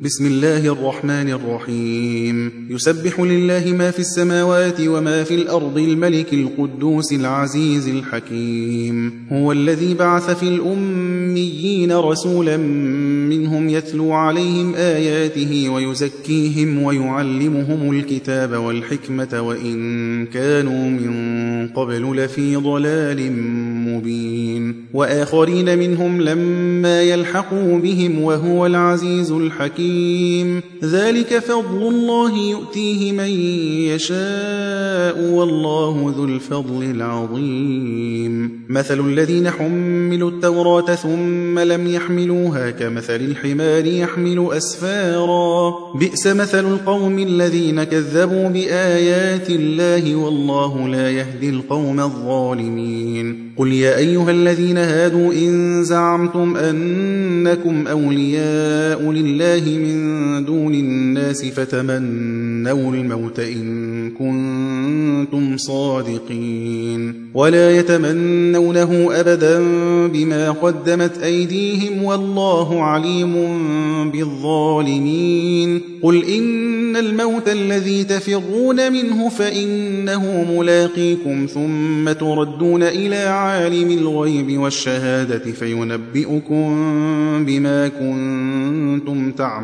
بسم الله الرحمن الرحيم. يسبح لله ما في السماوات وما في الأرض الملك القدوس العزيز الحكيم. هو الذي بعث في الأميين رسولا منهم يتلو عليهم آياته ويزكيهم ويعلمهم الكتاب والحكمة وإن كانوا من قبل لفي ضلال مبين. وآخرين منهم لما يلحقوا بهم وهو العزيز الحكيم. ذلك فضل الله يؤتيه من يشاء والله ذو الفضل العظيم. مثل الذين حملوا التوراة ثم لم يحملوها كمثل الحمار يحمل أسفارا. بئس مثل القوم الذين كذبوا بآيات الله والله لا يهدي القوم الظالمين. قل يا أيها الذين هادوا إن زعمتم أنكم أولياء لله من دون الناس فتمنوا الموت إن كنتم صادقين. ولا يتمنونه أبدا بما قدمت أيديهم والله عليم بالظالمين. قل إن الموت الذي تفرون منه فإنه ملاقيكم ثم تردون إلى عالم الغيب والشهادة فينبئكم بما كنتم تعملون.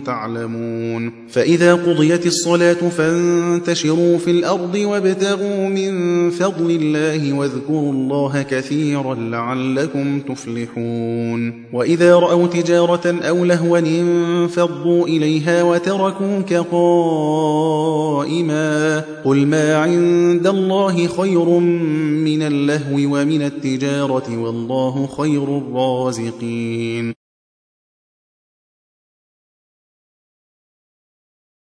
تعلمون. فإذا قضيت الصلاة فانتشروا في الأرض وابتغوا من فضل الله واذكروا الله كثيرا لعلكم تفلحون. وإذا رأوا تجارة أو لهوا انفضوا إليها وتركوك قائما قل ما عند الله خير من اللهو ومن التجارة والله خير الرازقين.